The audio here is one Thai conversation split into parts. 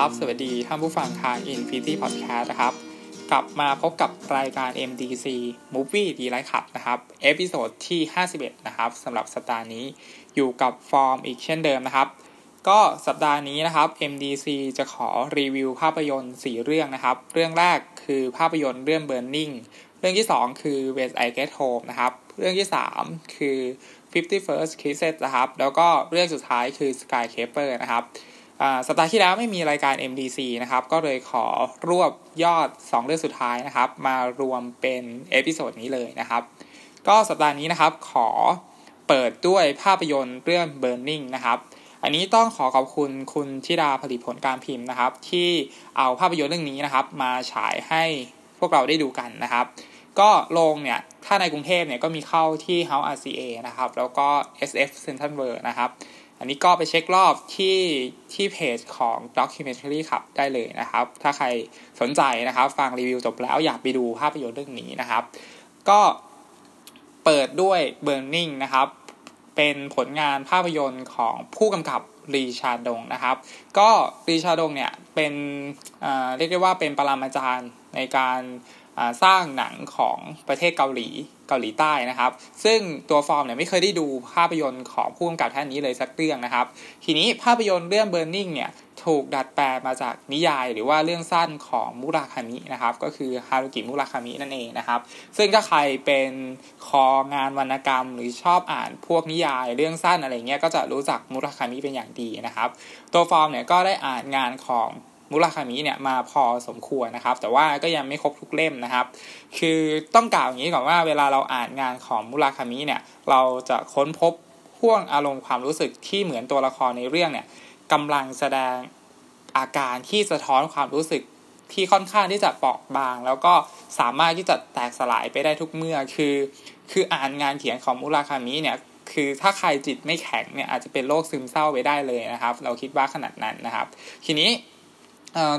วัสดีครับ สวัสดีท่านผู้ฟังทาง Infinity Podcast นะครับ กลับมาพบกับรายการ MDC Movie ดีไลท์ขับนะครับ episode ที่ 51 นะครับสำหรับสัปดาห์นี้อยู่กับฟอร์มอีกเช่นเดิมนะครับ ก็สัปดาห์นี้นะครับ MDC จะขอรีวิวภาพยนตร์ 4 เรื่องนะครับ เรื่องแรกคือภาพยนตร์เรื่อง Burning เรื่องที่ 2 คือ When I Get Home นะครับ เรื่องที่ 3 คือ50 First Kisses นะครับ แล้วก็เรื่องสุดท้ายคือ Skyscraper นะครับ สัปดาห์ที่แล้วไม่มีรายการ MDC นะครับ ก็เลยขอรวบยอด 2 เรื่องสุดท้ายนะครับ มารวมเป็น episode นี้เลยนะครับ ก็สัปดาห์นี้นะครับขอเปิดด้วยภาพยนตร์เรื่อง Burning นะครับ อันนี้ต้องขอขอบคุณคุณธิดาผลิตผลการพิมพ์นะครับ ที่เอาภาพยนตร์เรื่องนี้นะครับ มาฉายให้พวกเราได้ดูกันนะครับ ก็โรงเนี่ยถ้าในกรุงเทพเนี่ยก็มีเข้าที่ House RCA นะครับ แล้วก็ SF Central World นะครับ อันนี้ก็ไปเช็ครอบที่ที่เพจของ Documentary ครับได้เลยนะครับ ถ้าใครสนใจนะครับ ฟังรีวิวจบแล้วอยากไปดูภาพยนตร์เรื่องนี้นะครับ ก็เปิดด้วย Burning นะครับ เป็นผลงานภาพยนตร์ของผู้กำกับรีชาดงนะครับ ก็รีชาดงเนี่ยเป็นเรียกได้ว่าเป็นปรามาจารย์ในการ สร้างหนังของประเทศเกาหลีเกาหลีใต้นะครับ ซึ่งตัวฟอร์มเนี่ยไม่เคยได้ดูภาพยนตร์ของผู้กำกับท่านนี้เลยสักเรื่องนะครับ ทีนี้ภาพยนตร์เรื่อง Burning เนี่ยถูกดัดแปลมาจากนิยายหรือว่าเรื่องสั้นของมุราคามินะครับ ก็คือฮารุกิมุราคามินั่นเองนะครับ ซึ่งถ้าใครเป็นคองานวรรณกรรม หรือชอบอ่านพวกนิยายเรื่องสั้นอะไรเงี้ยก็จะรู้จักมุราคามิเป็นอย่างดีนะครับ ตัวฟอร์มเนี่ยก็ได้อ่านงานของ มุราคามิเนี่ยมาพอสมควรนะครับ แต่ว่าก็ยังไม่ครบทุกเล่มนะครับ คือต้องกล่าวอย่างนี้ก่อนว่าเวลาเราอ่านงานของมุราคามิเนี่ยเราจะค้นพบพ่วงอารมณ์ความรู้สึกที่เหมือนตัวละครในเรื่องเนี่ยกำลังแสดงอาการที่สะท้อนความรู้สึกที่ค่อนข้างที่จะเปราะบาง แล้วก็สามารถที่จะแตกสลายไปได้ทุกเมื่อคือ คืออ่านงานเขียนของมุราคามิเนี่ยคือถ้าใครจิตไม่แข็งเนี่ยอาจจะเป็นโรคซึมเศร้าไปได้เลยนะครับ เราคิดว่าขนาดนั้นนะครับ ทีนี้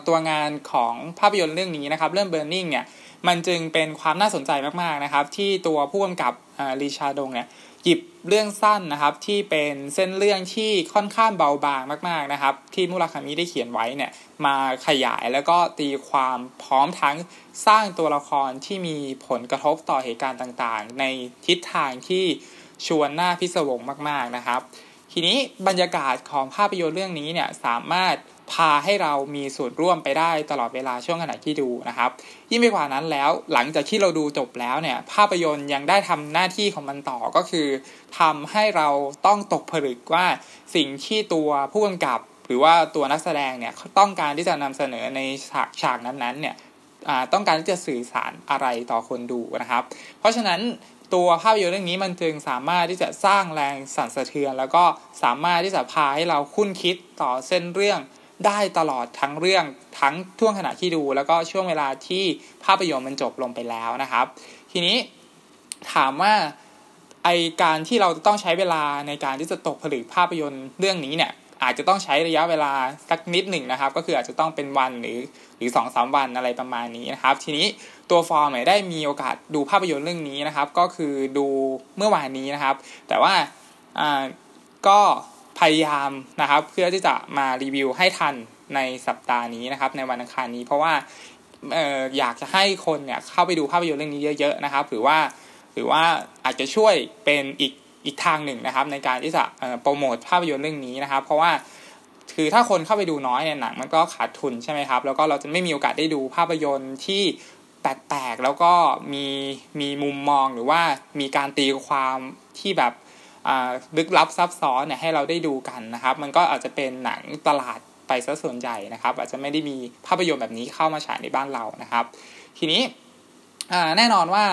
ตัวงานของภาพยนตร์เรื่องนี้นะครับ เรื่อง Burning เนี่ยมันจึงเป็นความน่าสนใจมากๆนะครับ ที่ตัวผู้กำกับลีชาดงเนี่ยหยิบเรื่องสั้นนะครับที่เป็นเส้นเรื่องที่ค่อนข้างเบาบางมากๆนะครับ ที่มุราคามิได้เขียนไว้เนี่ยมาขยายแล้วก็ตีความพร้อมทั้งสร้างตัวละครที่มีผลกระทบต่อเหตุการณ์ต่างๆ ในทิศทางที่ชวนหน้าพิศวงมากๆนะครับ ทีนี้บรรยากาศของภาพยนตร์เรื่องนี้เนี่ยสามารถ พาให้เรามีส่วนร่วมไปได้ตลอดเวลาช่วงขณะที่ดูนะครับ ยิ่งไปกว่านั้นแล้วหลังจากที่เราดูจบแล้วเนี่ยภาพยนตร์ยังได้ทำหน้าที่ของมันต่อก็คือทำให้เราต้องตกผลึกว่าสิ่งที่ตัวผู้กำกับ หรือว่าตัวนักแสดงเนี่ยต้องการที่จะนำเสนอในฉากฉากนั้นๆเนี่ยต้องการที่จะสื่อสารอะไรต่อคนดูนะครับ เพราะฉะนั้นตัวภาพยนตร์เรื่องนี้มันจึงสามารถที่จะสร้างแรงสั่นสะเทือน แล้วก็สามารถที่จะพาให้เราคุ้นคิดต่อเส้นเรื่อง ได้ตลอดทั้งเรื่องทั้งท่วงขณะที่ดู แล้วก็ช่วงเวลาที่ภาพยนตร์มันจบลงไปแล้วนะครับ ทีนี้ถามว่าไอการที่เราต้องใช้เวลาในการที่จะตกผลึกภาพยนตร์เรื่องนี้เนี่ยอาจจะต้องใช้ระยะเวลาสักนิดหนึ่งนะครับ ก็คืออาจจะต้องเป็นวันหรือหรือสองสามวันอะไรประมาณนี้นะครับ ทีนี้ตัวฟอร์มได้มีโอกาสดูภาพยนตร์เรื่องนี้นะครับ ก็คือดูเมื่อวานนี้นะครับ แต่ว่าอ่าก็ พยายามนะครับ เพื่อที่จะมารีวิวให้ทันในสัปดาห์นี้นะครับ ในวันอังคารนี้ เพราะว่าอออยากจะให้คนเนี่ยเข้าไปดูภาพยนตร์เรื่องนี้เยอะ ๆนะครับ หรือว่าหรือว่าอาจจะช่วยเป็นอีกอีกทางหนึ่งนะครับ ในการที่จะโปรโมทภาพยนตร์เรื่องนี้นะครับ เพราะว่าคือถ้าคนเข้าไปดูน้อยเนี่ยหนังมันก็ขาดทุนใช่ไหมครับ แล้วก็เราจะไม่มีโอกาสได้ดูภาพยนตร์ที่แปลกๆแล้วก็มีมีมุมมองหรือว่ามีการตีความที่แบบ ลึกลับซับซ้อนเนี่ยให้เราได้ดูกันนะครับ มันก็อาจจะเป็นหนังตลาดไปซะส่วนใหญ่นะครับ อาจจะไม่ได้มีภาพยนตร์แบบนี้เข้ามาฉายในบ้านเรานะครับ ทีนี้แน่นอนว่า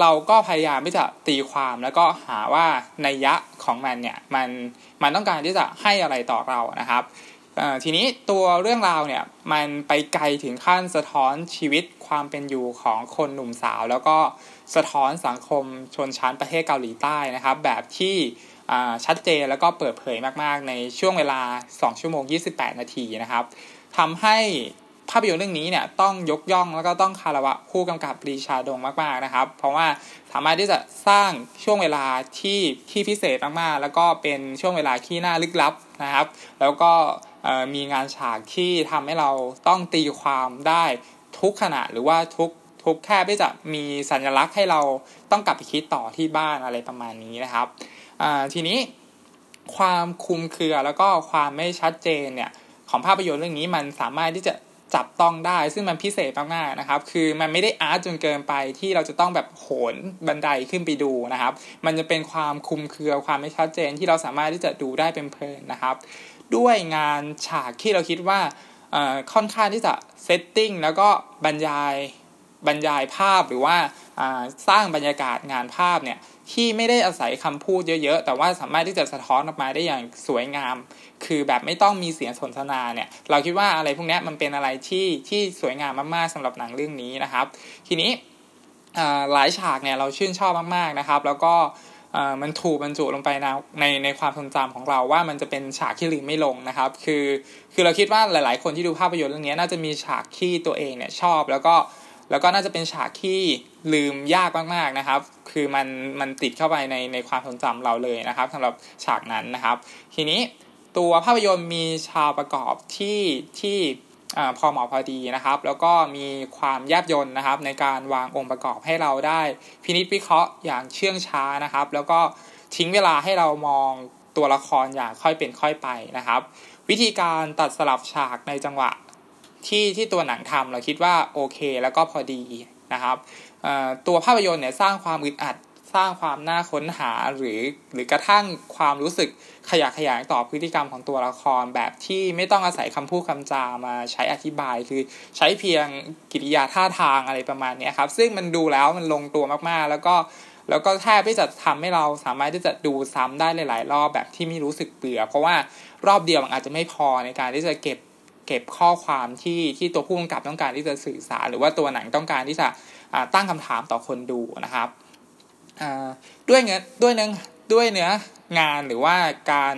เราก็พยายามที่จะตีความแล้วก็หาว่าในยะของมันเนี่ยมันมันต้องการที่จะให้อะไรต่อเรานะครับทีนี้ตัวเรื่องราวเนี่ยมันไปไกลถึงขั้นสะท้อนชีวิตความเป็นอยู่ของคนหนุ่มสาว แล้วก็ สะท้อนสังคมชนชั้นประเทศเกาหลีใต้นะครับ แบบที่ชัดเจนแล้วก็เปิดเผยมากๆ ในช่วงเวลา 2 ชั่วโมง 28 นาทีนะครับทำให้ภาพยนตร์เรื่องนี้เนี่ยต้องยกย่องแล้วก็ต้องคารวะผู้กำกับรีชาดงมากๆนะครับ เพราะว่าสามารถที่จะสร้างช่วงเวลาที่ที่พิเศษมากๆ แล้วก็เป็นช่วงเวลาที่น่าลึกลับนะครับ แล้วก็มีงานฉากที่ทำให้เราต้องตีความได้ทุกขณะหรือว่าทุก ทุกแค่ที่จะมีสัญลักษณ์ให้เราต้องกลับไปคิดต่อที่บ้านอะไรประมาณนี้นะครับทีนี้ความคุมเครือแล้วก็ความไม่ชัดเจนเนี่ยของภาพยนตร์เรื่องนี้มันสามารถที่จะจับต้องได้ ซึ่งมันพิเศษมากๆนะครับ คือมันไม่ได้อาร์ตจนเกินไปที่เราจะต้องแบบโหนบันไดขึ้นไปดูนะครับ มันจะเป็นความคุมเครือความไม่ชัดเจนที่เราสามารถที่จะดูได้เป็นเพลินนะครับ ด้วยงานฉากที่เราคิดว่าค่อนข้างที่จะเซตติ้งแล้วก็บรรยาย บรรยายภาพหรือว่าสร้างบรรยากาศงานภาพเนี่ยที่ไม่ได้อาศัยคำพูดเยอะๆ แต่ว่าสามารถที่จะสะท้อนออกมาได้อย่างสวยงาม คือแบบไม่ต้องมีเสียงสนทนาเนี่ย เราคิดว่าอะไรพวกนี้มันเป็นอะไรที่ที่สวยงามมากๆสำหรับหนังเรื่องนี้นะครับ ทีนี้หลายฉากเนี่ยเราชื่นชอบมากๆนะครับ แล้วก็มันถูกบรรจุลงไปในในในความทรงจำของเราว่ามันจะเป็นฉากที่ลืมไม่ลงนะครับ คือคือเราคิดว่าหลายๆ คนที่ดูภาพยนตร์เรื่องนี้น่าจะมีฉากที่ตัวเองเนี่ยชอบแล้วก็ แล้วก็น่าจะเป็นฉากที่ลืมยากมากๆนะครับ คือมันมันติดเข้าไปในในความทรงจำเราเลยนะครับสำหรับฉากนั้นนะครับ ทีนี้ตัวภาพยนตร์มีชาวประกอบที่ที่พอเหมาะพอดีนะครับ แล้วก็มีความแยบยนนะครับ ในการวางองค์ประกอบให้เราได้ พินิจวิเคราะห์อย่างเชื่องช้านะครับ แล้วก็ทิ้งเวลาให้เรามองตัวละครอย่างค่อยเป็นค่อยไปนะครับ วิธีการตัดสลับฉากในจังหวะ ที่ที่ตัวหนังทำเราคิดว่าโอเค แล้วก็พอดีนะครับตัวภาพยนตร์เนี่ยสร้างความอึดอัดสร้างความน่าค้นหาหรือหรือกระทั่งความรู้สึกขยะขยายต่อพฤติกรรมของตัวละครแบบที่ไม่ต้องอาศัยคำพูดคำจามาใช้อธิบาย คือใช้เพียงกิริยาท่าทางอะไรประมาณนี้ครับ ซึ่งมันดูแล้วมันลงตัวมากๆ แล้วก็แล้วก็แทบที่จะทำให้เราสามารถที่จะดูซ้ำได้หลาย ๆ รอบแบบที่ไม่รู้สึกเบื่อ เพราะว่ารอบเดียวมันอาจจะไม่พอในการที่จะเก็บ เก็บข้อความที่ที่ตัวผู้กำกับต้องการที่จะสื่อสาร หรือว่าตัวหนังต้องการที่จะตั้งคำถามต่อคนดูนะครับด้วยเนื้อด้วยเนื้อด้วยเนื้องานหรือว่าการ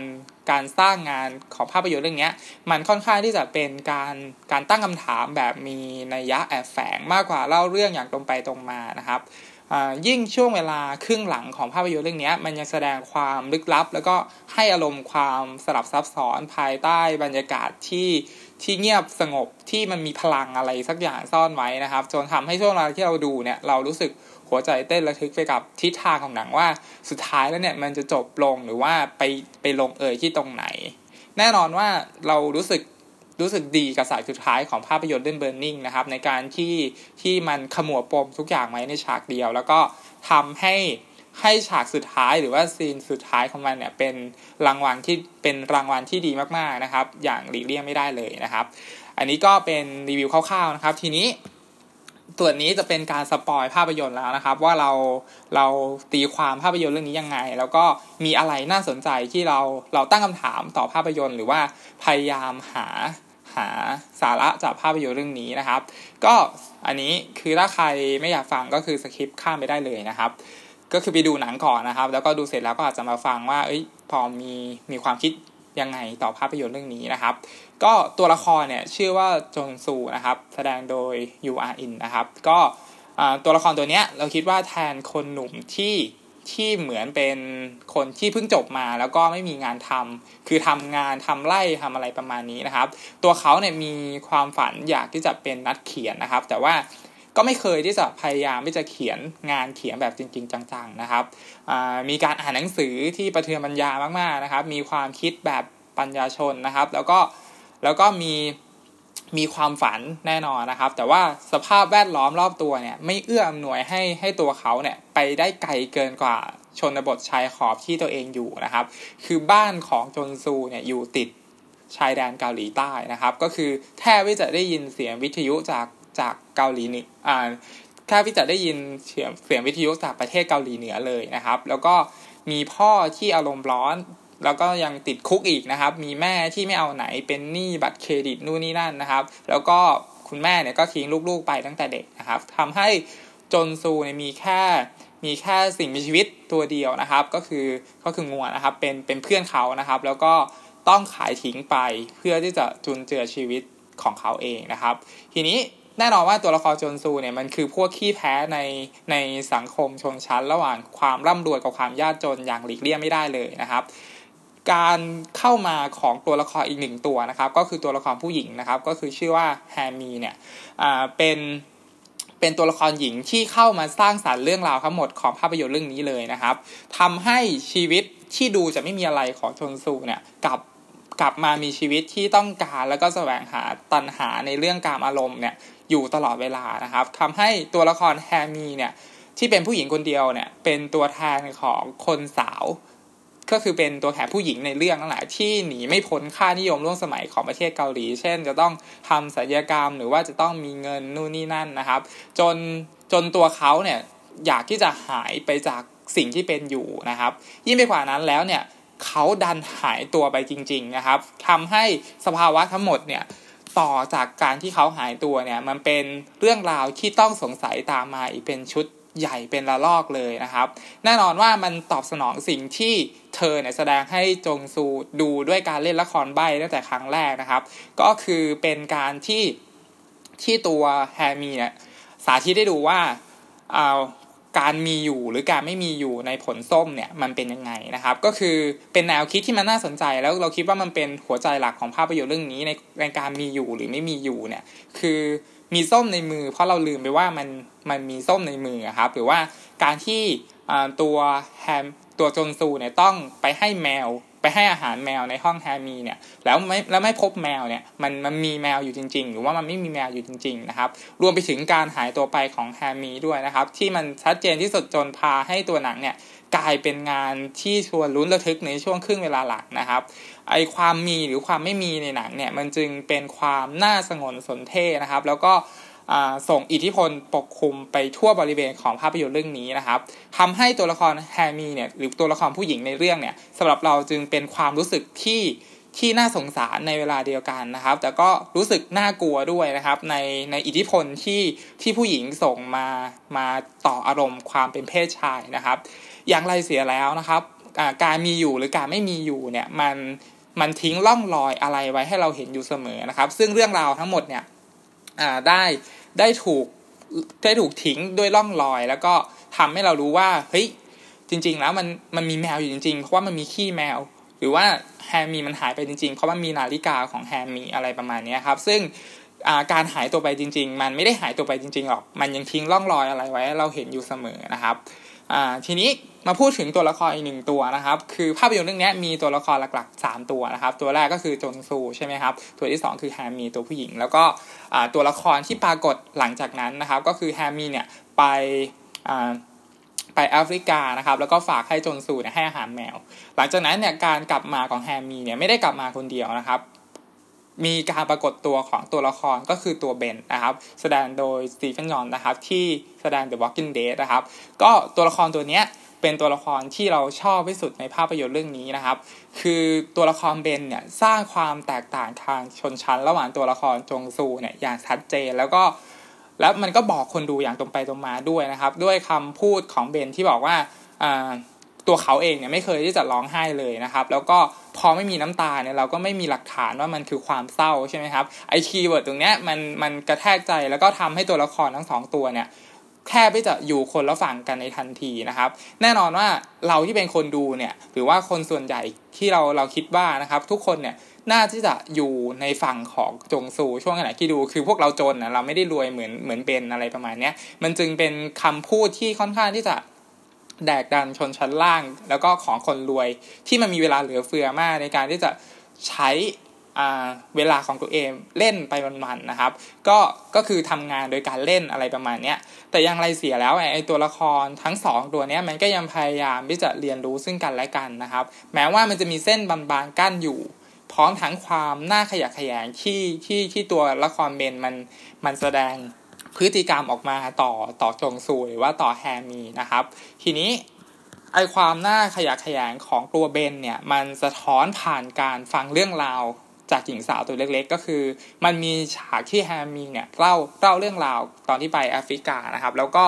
การสร้างงานของภาพยนตร์เรื่องนี้มันค่อนข้างที่จะเป็นการการตั้งคำถามแบบมีนัยยะแอบแฝงมากกว่าเล่าเรื่องอย่างตรงไปตรงมานะครับยิ่งช่วงเวลาครึ่งหลังของภาพยนตร์เรื่องนี้มันยังแสดงความลึกลับ แล้วก็ให้อารมณ์ความสลับซับซ้อนภายใต้บรรยากาศที่ ที่เงียบสงบที่มันมีพลังอะไรสักอย่างซ่อนไว้นะครับ จนทำให้ช่วงเวลาที่เราดูเนี่ยเรารู้สึกหัวใจเต้นระทึกไปกับทิศทางของหนังว่าสุดท้ายแล้วเนี่ยมันจะจบลงหรือว่าไปไปลงเอยที่ตรงไหน แน่นอนว่าเรารู้สึกรู้สึกดีกับสายสุดท้ายของภาพยนตร์เรื่องเบอร์นิงนะครับในการที่ที่มันขมวดปมทุกอย่างไว้ในฉากเดียว แล้วก็ทำให้ ให้ฉากสุดท้ายหรือว่าซีนสุดท้ายของมันเนี่ยเป็นรางวัลที่เป็นรางวัลที่ดีมากๆนะครับ อย่างหลีกเลี่ยงไม่ได้เลยนะครับ อันนี้ก็เป็นรีวิวคร่าวๆนะครับ ทีนี้ส่วนนี้จะเป็นการสปอยภาพยนตร์แล้วนะครับ ว่าเราเราตีความภาพยนตร์เรื่องนี้ยังไง แล้วก็มีอะไรน่าสนใจที่เราเราตั้งคำถามต่อภาพยนตร์ หรือว่าพยายามหาหาสาระจากภาพยนตร์เรื่องนี้นะครับ ก็อันนี้คือถ้าใครไม่อยากฟังก็คือสคริปต์ข้ามไปได้เลยนะครับ ก็คือไปดูหนังก่อนนะครับ แล้วก็ดูเสร็จแล้วก็อาจจะมาฟังว่า เอ้ย พอมีมีความคิดยังไงต่อภาพยนตร์เรื่องนี้นะครับ ก็ตัวละครเนี่ยชื่อว่าจงซูนะครับ แสดงโดยยูอาอินนะครับ ก็ตัวละครตัวเนี้ยเราคิดว่าแทนคนหนุ่มที่ที่เหมือนเป็นคนที่เพิ่งจบมาแล้วก็ไม่มีงานทำคือทำงานทำไร่ทำอะไรประมาณนี้นะครับ ตัวเขาเนี่ยมีความฝันอยากที่จะเป็นนักเขียนนะครับ แต่ว่า ก็ไม่เคยที่จะพยายามที่จะเขียนงานเขียนแบบจริง ๆ จังๆนะครับมีการอ่านหนังสือที่ประเทือนปัญญามากๆนะครับ มีความคิดแบบปัญญาชนนะครับ แล้วก็แล้วก็มีมีความฝันแน่นอนนะครับ แต่ว่าสภาพแวดล้อมรอบตัวเนี่ยไม่เอื้ออำนวยให้ให้ตัวเขาเนี่ยไปได้ไกลเกินกว่าชนบทชายขอบที่ตัวเองอยู่นะครับ คือบ้านของจนซูเนี่ยอยู่ติดชายแดนเกาหลีใต้นะครับ ก็คือแทบไม่จะได้ยินเสียงวิทยุจาก จากเกาหลีเหนืออ่าแค่ที่จะได้ยินเสียงเสียงวิทยุจากประเทศเกาหลีเหนือเลยนะครับ แล้วก็มีพ่อที่อารมณ์ร้อน แล้วก็ยังติดคุกอีกนะครับ มีแม่ที่ไม่เอาไหนเป็นหนี้บัตรเครดิตนู่นนี่นั่นนะครับ แล้วก็คุณแม่เนี่ยก็ทิ้งลูกๆไปตั้งแต่เด็กนะครับทำให้จนซูเนี่ยมีแค่มีแค่สิ่งมีชีวิตตัวเดียวนะครับ ก็คือก็คืองัวนะครับเป็นเป็นเพื่อนเขานะครับ แล้วก็ต้องขายทิ้งไปเพื่อที่จะจุนเจือชีวิตของเขาเองนะครับ ทีนี้ แน่นอนว่าตัวละครจนซูเนี่ยมันคือพวกขี้แพ้ในในสังคมชนชั้น ระหว่างความร่ำรวยกับความยากจนอย่างหลีกเลี่ยงไม่ได้เลยนะครับ การเข้ามาของตัวละครอีกหนึ่งตัวนะครับ ก็คือตัวละครผู้หญิงนะครับ ก็คือชื่อว่าแฮมีเนี่ยเป็นเป็นตัวละครหญิงที่เข้ามาสร้างสารรค์เรื่องราวทั้งหมดของภาพยนตร์เรื่องนี้เลยนะครับทำให้ชีวิตที่ดูจะไม่มีอะไรของชนซูเนี่ยกับกลับมามีชีวิตที่ต้องการแล้วก็แสวงหาตันหาในเรื่องการอารมณ์เนี่ย อยู่ตลอดเวลานะครับทำให้ตัวละครแฮมีเนี่ยที่เป็นผู้หญิงคนเดียวเนี่ยเป็นตัวแทนของคนสาว ก็คือเป็นตัวแทนผู้หญิงในเรื่องนั่นแหละที่หนีไม่พ้นค่านิยมร่วมสมัยของประเทศเกาหลี เช่น จะต้องทำศัลยกรรมหรือว่าจะต้องมีเงินนู่นนี่นั่นนะครับ จนจนตัวเขาเนี่ยอยากที่จะหายไปจากสิ่งที่เป็นอยู่นะครับ ยิ่งไปกว่านั้นแล้วเนี่ยเขาดันหายตัวไปจริง ๆนะครับทำให้สภาวะทั้งหมดเนี่ย ต่อจากการที่เขาหายตัวเนี่ยมันเป็นเรื่องราวที่ต้องสงสัยตามมาอีกเป็นชุดใหญ่เป็นระลอกเลยนะครับ แน่นอนว่ามันตอบสนองสิ่งที่เธอเนี่ยแสดงให้จงซูดูด้วยการเล่นละครใบ้ตั้งแต่ครั้งแรกนะครับ ก็คือเป็นการที่ที่ตัวแฮมีเนี่ยสาธิตได้ดูว่าเอา การมีอยู่หรือการไม่มีอยู่ในผลส้มเนี่ยมันเป็นยังไงนะครับ ก็คือเป็นแนวคิดที่มันน่าสนใจแล้วเราคิดว่ามันเป็นหัวใจหลักของภาพยนตร์เรื่องนี้ในในการมีอยู่หรือไม่มีอยู่เนี่ยคือมีส้มในมือ เพราะเราลืมไปว่ามันมันมีส้มในมือครับหรือว่าการที่ตัวแฮมตัวจนซูเนี่ยต้องไปให้แมว ไปให้อาหารแมวในห้องแฮมีเนี่ยแล้วไม่แล้วไม่พบแมวเนี่ยมันมันมีแมวอยู่จริง ๆ หรือว่ามันไม่มีแมวอยู่จริงๆนะครับรวมไปถึงการหายตัวไปของแฮมีด้วยนะครับ ที่มันชัดเจนที่สุดจนพาให้ตัวหนังเนี่ยกลายเป็นงานที่ชวนลุ้นระทึกในช่วงครึ่งเวลาหลักนะครับ ไอความมีหรือความไม่มีในหนังเนี่ยมันจึงเป็นความน่าสงนสนเท่นะครับ แล้วก็ ส่งอิทธิพลปกคลุมไปทั่วบริเวณของภาพยนตร์เรื่องนี้นะครับทำให้ตัวละครแฮมีเนี่ยหรือตัวละครผู้หญิงในเรื่องเนี่ยสำหรับเราจึงเป็นความรู้สึกที่ที่น่าสงสารในเวลาเดียวกันนะครับ แต่ก็รู้สึกน่ากลัวด้วยนะครับ ในในอิทธิพลที่ที่ผู้หญิงส่งมามาต่ออารมณ์ความเป็นเพศชายนะครับ อย่างไรเสียแล้วนะครับการมีอยู่หรือการไม่มีอยู่เนี่ยมันมันทิ้งล่องรอยอะไรไว้ให้เราเห็นอยู่เสมอนะครับ ซึ่งเรื่องราวทั้งหมดเนี่ยได้ ได้ถูกได้ถูกทิ้งด้วยร่องรอย แล้วก็ทำให้เรารู้ว่าเฮ้ยจริง ๆ แล้วมันมันมีแมวอยู่จริงๆ เพราะว่ามันมีขี้แมว หรือว่าแฮมมีมันหายไปจริงๆ เพราะมันมีนาฬิกาของแฮมมีอะไรประมาณนี้ครับ ซึ่งการหายตัวไปจริง ๆ มันไม่ได้หายตัวไปจริงๆหรอก มันยังทิ้งร่องรอยอะไรไว้เราเห็นอยู่เสมอนะครับ ทีนี้มาพูดถึงตัวละครอีกหนึ่งตัวนะครับ คือภาพยนตร์เรื่องนี้มีตัวละครหลักๆ 3 ตัวนะครับ ตัวแรกก็คือจงซูใช่ไหมครับ ตัวที่ 2 คือแฮมมีตัวผู้หญิง แล้วก็ตัวละครที่ปรากฏหลังจากนั้นนะครับ ก็คือแฮมมีเนี่ยไปไปแอฟริกานะครับ แล้วก็ฝากให้จนซูเนี่ยให้อาหารแมว หลังจากนั้นเนี่ยการกลับมาของแฮมมีเนี่ยไม่ได้กลับมาคนเดียวนะครับ มีการปรากฏตัวของตัวละครก็คือตัวเบนนะครับ แสดงโดยสตีเฟนยอนนะครับ ที่แสดง The Walking Dead นะครับ ก็ตัวละครตัวนี้เป็นตัวละครที่เราชอบที่สุดในภาพยนตร์เรื่องนี้นะครับ คือตัวละครเบนเนี่ยสร้างความแตกต่างทางชนชั้น ระหว่างตัวละครจงซูเนี่ยอย่างชัดเจนแล้วก็แล้วมันก็บอกคนดูอย่างตรงไปตรงมาด้วยนะครับ ด้วยคำพูดของเบนที่บอกว่า ตัวเขาเองเนี่ยไม่เคยที่จะร้องไห้เลยนะครับ แล้วก็พอไม่มีน้ำตาเนี่ยเราก็ไม่มีหลักฐานว่ามันคือความเศร้าใช่ไหมครับไอ keyword ตรงเนี้ยมันมันกระแทกใจแล้วก็ทำให้ตัวละครทั้งสองตัวเนี่ยแค่ไม่จะอยู่คนละฝั่งกันในทันทีนะครับ แน่นอนว่าเราที่เป็นคนดูเนี่ยหรือว่าคนส่วนใหญ่ที่เราเราคิดว่านะครับ ทุกคนเนี่ยน่าที่จะอยู่ในฝั่งของจงซูช่วงขณะที่ดูคือพวกเราจนนะเราไม่ได้รวยเหมือนเหมือนเบนอะไรประมาณนี้มันจึงเป็นคำพูดที่ค่อนข้างที่จะ แดกดันชนชั้นล่าง แล้วก็ของคนรวย ที่มันมีเวลาเหลือเฟือมากในการที่จะใช้เวลาของตัวเองเล่นไปวันๆนะครับ ก็ก็คือทำงานโดยการเล่นอะไรประมาณนี้แต่ยังไรเสียแล้วไอ้ตัวละครทั้งสองตัวนี้มันก็ยังพยายามที่จะเรียนรู้ซึ่งกันและกันนะครับ แม้ว่ามันจะมีเส้นบางๆกั้นอยู่ พร้อมทั้งความน่าขยะแขยงที่ที่ที่ตัวละครเบนมันมันแสดง พฤติกรรมออกมาต่อต่อจงซูหรือว่าต่อแฮมีนะครับ ทีนี้ไอความน่าขยะแขยงของตัวเบนเนี่ยมันสะท้อนผ่านการฟังเรื่องราวจากหญิงสาวตัวเล็กๆ ก็คือ มันมีฉากที่แฮมีเนี่ยเล่าเล่าเรื่องราวตอนที่ไปแอฟริกานะครับ แล้วก็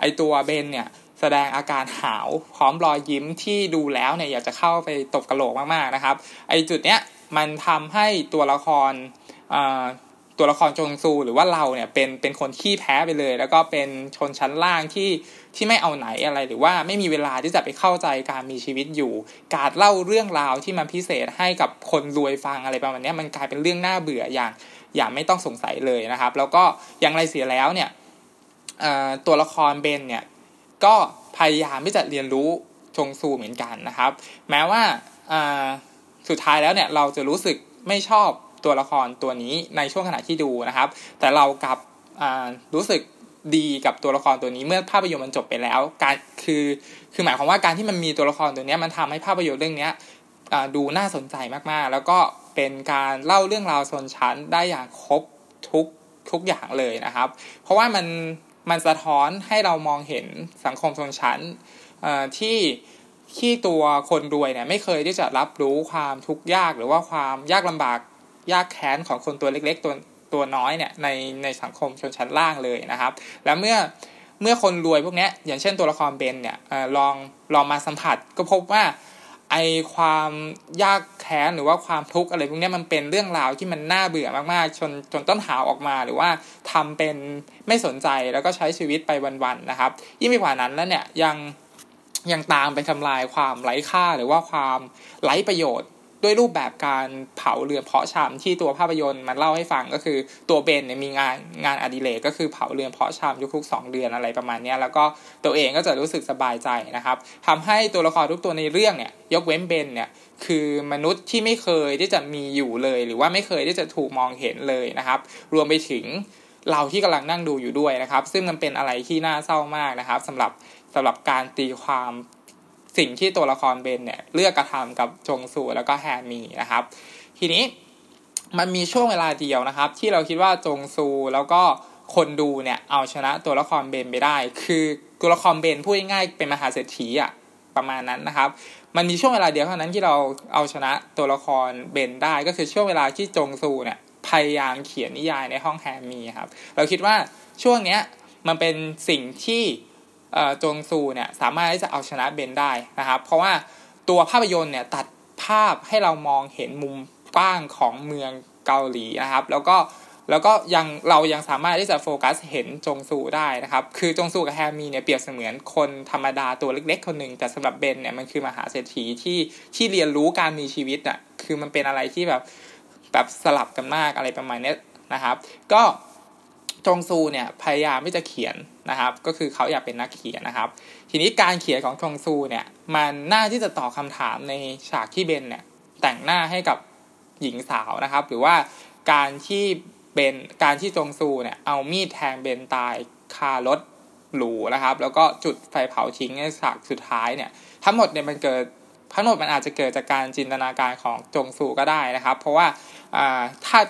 ไอตัวเบนเนี่ยแสดงอาการหาวพร้อมรอยยิ้มที่ดูแล้วเนี่ยอยากจะเข้าไปตบกระโหลกมากๆนะครับ ไอจุดเนี้ยมันทำให้ตัวละคร ตัวละครจงซูหรือว่าเราเนี่ยเป็นเป็นคนขี้แพ้ไปเลย แล้วก็เป็นชนชั้นล่างที่ที่ไม่เอาไหนอะไร หรือว่าไม่มีเวลาที่จะไปเข้าใจการมีชีวิตอยู่ การเล่าเรื่องราวที่มันพิเศษให้กับคนรวยฟังอะไรประมาณนี้มันกลายเป็นเรื่องน่าเบื่ออย่างอย่างไม่ต้องสงสัยเลยนะครับ แล้วก็อย่างไรเสียแล้วเนี่ยตัวละครเบนเนี่ยก็พยายามที่จะเรียนรู้ชงซูเหมือนกันนะครับ แม้ว่าสุดท้ายแล้วเนี่ยเราจะรู้สึกไม่ชอบ ตัวละครตัวนี้ในช่วงขณะที่ดูนะครับ แต่เรากับรู้สึกดีกับตัวละครตัวนี้เมื่อภาพยนตร์มันจบไปแล้ว การคือคือหมายความว่าการที่มันมีตัวละครตัวนี้มันทำให้ภาพยนตร์เรื่องนี้ดูน่าสนใจมากๆ แล้วก็เป็นการเล่าเรื่องราวชนชั้นได้อย่างครบทุกทุกอย่างเลยนะครับ เพราะว่ามันมันสะท้อนให้เรามองเห็นสังคมชนชั้นที่ที่ตัวคนรวยเนี่ยไม่เคยที่จะรับรู้ความทุกข์ยากหรือว่าความยากลำบาก ยากแค้นของคนตัวเล็กๆตัวตัวน้อยเนี่ยในในสังคมชนชั้นล่างเลยนะครับ แล้วเมื่อเมื่อคนรวยพวกนี้อย่างเช่นตัวละครเบนเนี่ยลองลองมาสัมผัสก็พบว่าไอความยากแค้นหรือว่าความทุกข์อะไรพวกนี้มันเป็นเรื่องราวที่มันน่าเบื่อมากๆจนจนต้นหาออกมาหรือว่าทำเป็นไม่สนใจแล้วก็ใช้ชีวิตไปวันๆนะครับ ยิ่งไปกว่านั้นแล้วเนี่ยยังยังตามไปทำลายความไร้ค่าหรือว่าความไร้ประโยชน์ ด้วยรูปแบบการเผาเรือเพาะชำที่ตัวภาพยนตร์มันเล่าให้ฟังก็คือตัวเบนเนี่ยมีงานงานอดิเรกก็คือเผาเรือเพาะชำทุกๆสองเดือนอะไรประมาณนี้แล้วก็ตัวเองก็จะรู้สึกสบายใจนะครับทำให้ตัวละครทุกตัวในเรื่องเนี่ยยกเว้นเบนเนี่ยคือมนุษย์ที่ไม่เคยที่จะมีอยู่เลย หรือว่าไม่เคยที่จะถูกมองเห็นเลยนะครับ รวมไปถึงเราที่กำลังนั่งดูอยู่ด้วยนะครับ ซึ่งมันเป็นอะไรที่น่าเศร้ามากนะครับสำหรับสำหรับการตีความ สิ่งที่ตัวละครเบนเนี่ยเลือกกระทำกับจงซูแล้วก็แฮมีนะครับ ทีนี้มันมีช่วงเวลาเดียวนะครับ ที่เราคิดว่าจงซูแล้วก็คนดูเนี่ยเอาชนะตัวละครเบนไปได้ คือตัวละครเบนพูดง่ายๆเป็นมหาเศรษฐีอะประมาณนั้นนะครับ มันมีช่วงเวลาเดียวเท่านั้นที่เราเอาชนะตัวละครเบนได้ ก็คือช่วงเวลาที่จงซูเนี่ยพยายามเขียนนิยายในห้องแฮมมีครับ เราคิดว่าช่วงเนี้ยมันเป็นสิ่งที่ จงซูเนี่ยสามารถที่จะเอาชนะเบนได้นะครับ เพราะว่าตัวภาพยนตร์เนี่ยตัดภาพให้เรามองเห็นมุมกว้างของเมืองเกาหลีนะครับ แล้วก็แล้วก็ยังเรายังสามารถที่จะโฟกัสเห็นจงซูได้นะครับ คือจงซูกับแฮมีเนี่ยเปรียบเสมือนคนธรรมดาตัวเล็กๆ คนหนึ่งแต่สำหรับเบนเนี่ยมันคือมหาเศรษฐีที่ที่เรียนรู้การมีชีวิตอะคือมันเป็นอะไรที่แบบแบบสลับกันมากอะไรประมาณนี้นะครับ ก็จงซูเนี่ยพยายามที่จะเขียน นะครับ ก็คือเขาอยากเป็นนักเขียนนะครับ ทีนี้การเขียนของจงซูเนี่ยมันน่าที่จะตอบคาถามในฉากที่เบนเนี่ยแต่งหน้าให้กับหญิงสาวนะครับ หรือว่าการที่เบนการที่จงซูเนี่ยเอามีดแทงเบนตายคารถหรูนะครับ แล้วก็จุดไฟเผาทิ้งในฉากสุดท้ายเนี่ย ทั้งหมดเนี่ยมันเกิดทั้งหมดมันอาจจะเกิดจากการจินตนาการของจงซูก็ได้นะครับ เพราะว่าถ้า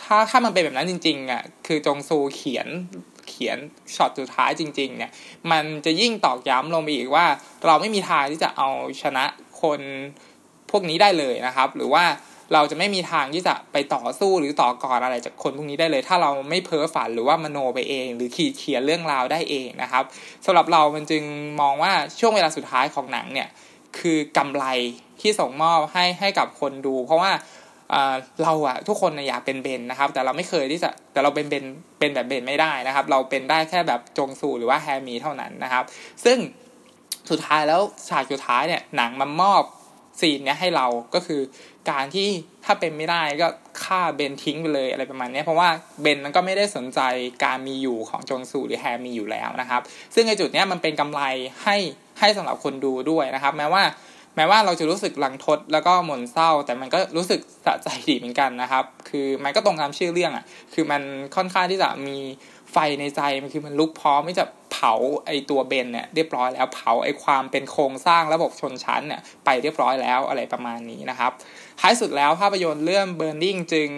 ถ้าถ้ามันเป็นแบบนั้นจริงๆอะคือจงซูเขียน เขียนช็อตสุดท้ายจริงๆเนี่ยมันจะยิ่งตอกย้ำลงไปอีกว่า เราไม่มีทางที่จะเอาชนะคนพวกนี้ได้เลยนะครับ หรือว่าเราจะไม่มีทางที่จะไปต่อสู้หรือต่อกรอะไรจากคนพวกนี้ได้เลย ถ้าเราไม่เพ้อฝันหรือว่ามโนไปเอง หรือขีดเขียนเรื่องราวได้เองนะครับสำหรับเรามันจึงมองว่าช่วงเวลาสุดท้ายของหนังเนี่ยคือกำไรที่ส่งมอบให้ให้กับคนดู เพราะว่า เราอะทุกคนอยากเป็นเบนนะครับ แต่เราไม่เคยที่จะแต่เราเป็นเบนเป็นแบบเบนไม่ได้นะครับ เราเป็นได้แค่แบบจงสูหรือว่าแฮมีเท่านั้นนะครับ ซึ่งสุดท้ายแล้วฉากสุดท้ายเนี่ยหนังมันมอบซีนเนี้ยให้เราก็คือการที่ถ้าเป็นไม่ได้ก็ฆ่าเบนทิ้งไปเลยอะไรประมาณนี้เพราะว่าเบนมันก็ไม่ได้สนใจการมีอยู่ของจงสูหรือแฮมีอยู่แล้วนะครับ ซึ่งในจุดเนี้ยมันเป็นกำไรให้ให้สำหรับคนดูด้วยนะครับ แม้ว่า แม้ว่าเราจะรู้สึกหลังทดแล้วก็หม่นเศร้า แต่มันก็รู้สึกสะใจดีเหมือนกันนะครับ คือมันก็ตรงตามชื่อเรื่องอะ คือมันค่อนข้างที่จะมีไฟในใจมันคือมันลุกพร้อมที่จะเผาไอตัวเบนเนี่ยเรียบร้อยแล้วเผาไอความเป็นโครงสร้างระบบชนชั้นเนี่ยไปเรียบร้อยแล้วอะไรประมาณนี้นะครับท้ายสุดแล้วภาพยนตร์เรื่อง Burning จึง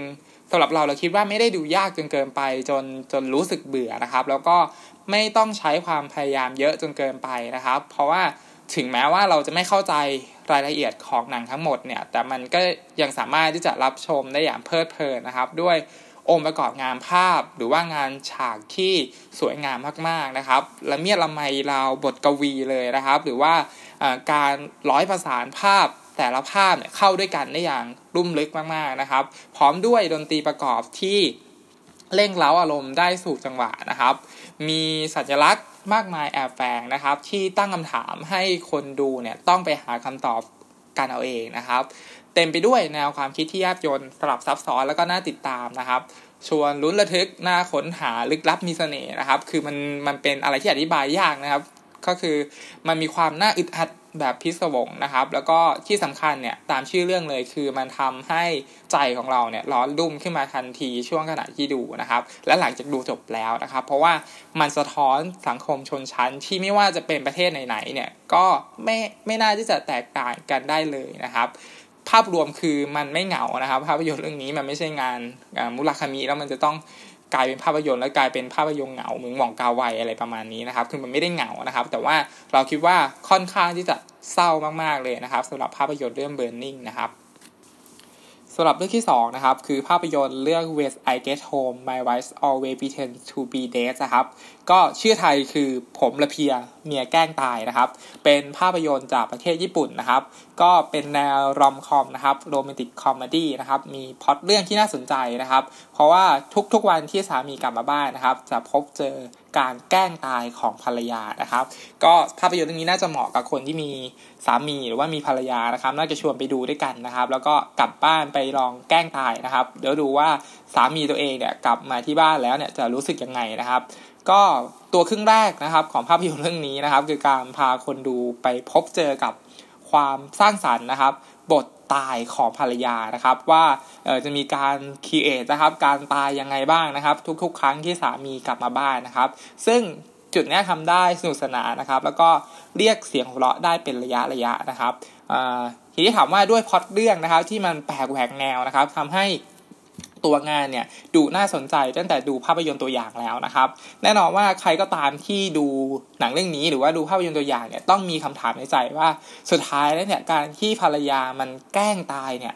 สำหรับเราเราคิดว่าไม่ได้ดูยากจนเกินไปจนจนรู้สึกเบื่อนะครับ แล้วก็ไม่ต้องใช้ความพยายามเยอะจนเกินไปนะครับ เพราะว่า ถึงแม้ว่าเราจะไม่เข้าใจรายละเอียดของหนังทั้งหมดเนี่ย แต่มันก็ยังสามารถที่จะรับชมได้อย่างเพลิดเพลินนะครับ ด้วยองค์ประกอบงานภาพหรือว่างานฉากที่สวยงามมากๆนะครับละเมียดละไมราวบทกวีเลยนะครับ หรือว่าการร้อยประสานภาพแต่ละภาพเนี่ยเข้าด้วยกันได้อย่างรุ่มลึกมากๆนะครับ พร้อมด้วยดนตรีประกอบที่เร่งเล้าอารมณ์ได้สู่จังหวะนะครับ มีสัญลักษณ์ มากมายแอบแฝงนะครับ ที่ตั้งคำถามให้คนดูเนี่ยต้องไปหาคำตอบกันเอาเองนะครับ เต็มไปด้วยแนวความคิดที่ยากยนสลับซับซ้อนแล้วก็น่าติดตามนะครับ ชวนลุ้นระทึกน่าค้นหาลึกลับมีเสน่ห์นะครับ คือมันมันเป็นอะไรที่อธิบายยากนะครับ ก็คือมันมีความน่าอึดอัดแบบพิศวงนะครับ แล้วก็ที่สำคัญเนี่ยตามชื่อเรื่องเลยคือมันทำให้ใจของเราเนี่ยร้อนรุ่มขึ้นมาทันทีช่วงขณะที่ดูนะครับ และหลังจากดูจบแล้วนะครับ เพราะว่ามันสะท้อนสังคมชนชั้นที่ไม่ว่าจะเป็นประเทศไหนๆเนี่ยก็ไม่ไม่น่าที่จะแตกต่างกันได้เลยนะครับ ภาพรวมคือมันไม่เหงานะครับ ภาพยนตร์เรื่องนี้มันไม่ใช่งานมูราคามิแล้วมันจะต้อง กลายเป็นภาพยนตร์แล้วกลายเป็นภาพยนตร์เหงาเหมือนหว่องกาไวอะไรประมาณนี้นะครับ คือมันไม่ได้เหงานะครับ แต่ว่าเราคิดว่าค่อนข้างที่จะเศร้ามากๆเลยนะครับสำหรับภาพยนตร์เรื่อง Burning นะครับ สำหรับเรื่องที่ 2 นะครับ คือภาพยนตร์เรื่อง When I Get Home My Wife Always Pretend to Be Dead นะครับ ก็ชื่อไทยคือผมล่ะเพลียเมียแกล้งตายนะครับ เป็นภาพยนตร์จากประเทศญี่ปุ่นนะครับ ก็เป็นแนว romcom นะครับ romantic comedy นะครับ มีพล็อตเรื่องที่น่าสนใจนะครับ เพราะว่าทุกๆวันที่สามีกลับมาบ้านนะครับ จะพบเจอ การแกล้งตายของภรรยานะครับ ก็ภาพยนตร์เรื่องนี้น่าจะเหมาะกับคนที่มีสามีหรือว่ามีภรรยานะครับ น่าจะชวนไปดูด้วยกันนะครับ แล้วก็กลับบ้านไปลองแกล้งตายนะครับเดี๋ยวดูว่าสามีตัวเองเนี่ยกลับมาที่บ้านแล้วเนี่ยจะรู้สึกยังไงนะครับ ก็ตัวครึ่งแรกนะครับของภาพยนตร์เรื่องนี้นะครับ คือการพาคนดูไปพบเจอกับความสร้างสรรค์นะครับ บท ตายของภรรยานะครับว่าจะมีการคีเอทนะครับการตายยังไงบ้างนะครับ ทุกๆ ครั้งที่สามีกลับมาบ้านนะครับ ซึ่งจุดนี้ทำได้สนุกสนานนะครับ แล้วก็เรียกเสียงหัวเราะได้เป็นระยะระยะนะครับทีนี้ถามว่าด้วยพอดเรื่องนะครับที่มันแปลกแหวกแนวนะครับทำให้ ตัวงานเนี่ยดูน่าสนใจตั้งแต่ดูภาพยนตร์ตัวอย่างแล้วนะครับ แน่นอนว่าใครก็ตามที่ดูหนังเรื่องนี้หรือว่าดูภาพยนตร์ตัวอย่างเนี่ยต้องมีคำถามในใจว่าสุดท้ายแล้วเนี่ยการที่ภรรยามันแกล้งตายเนี่ย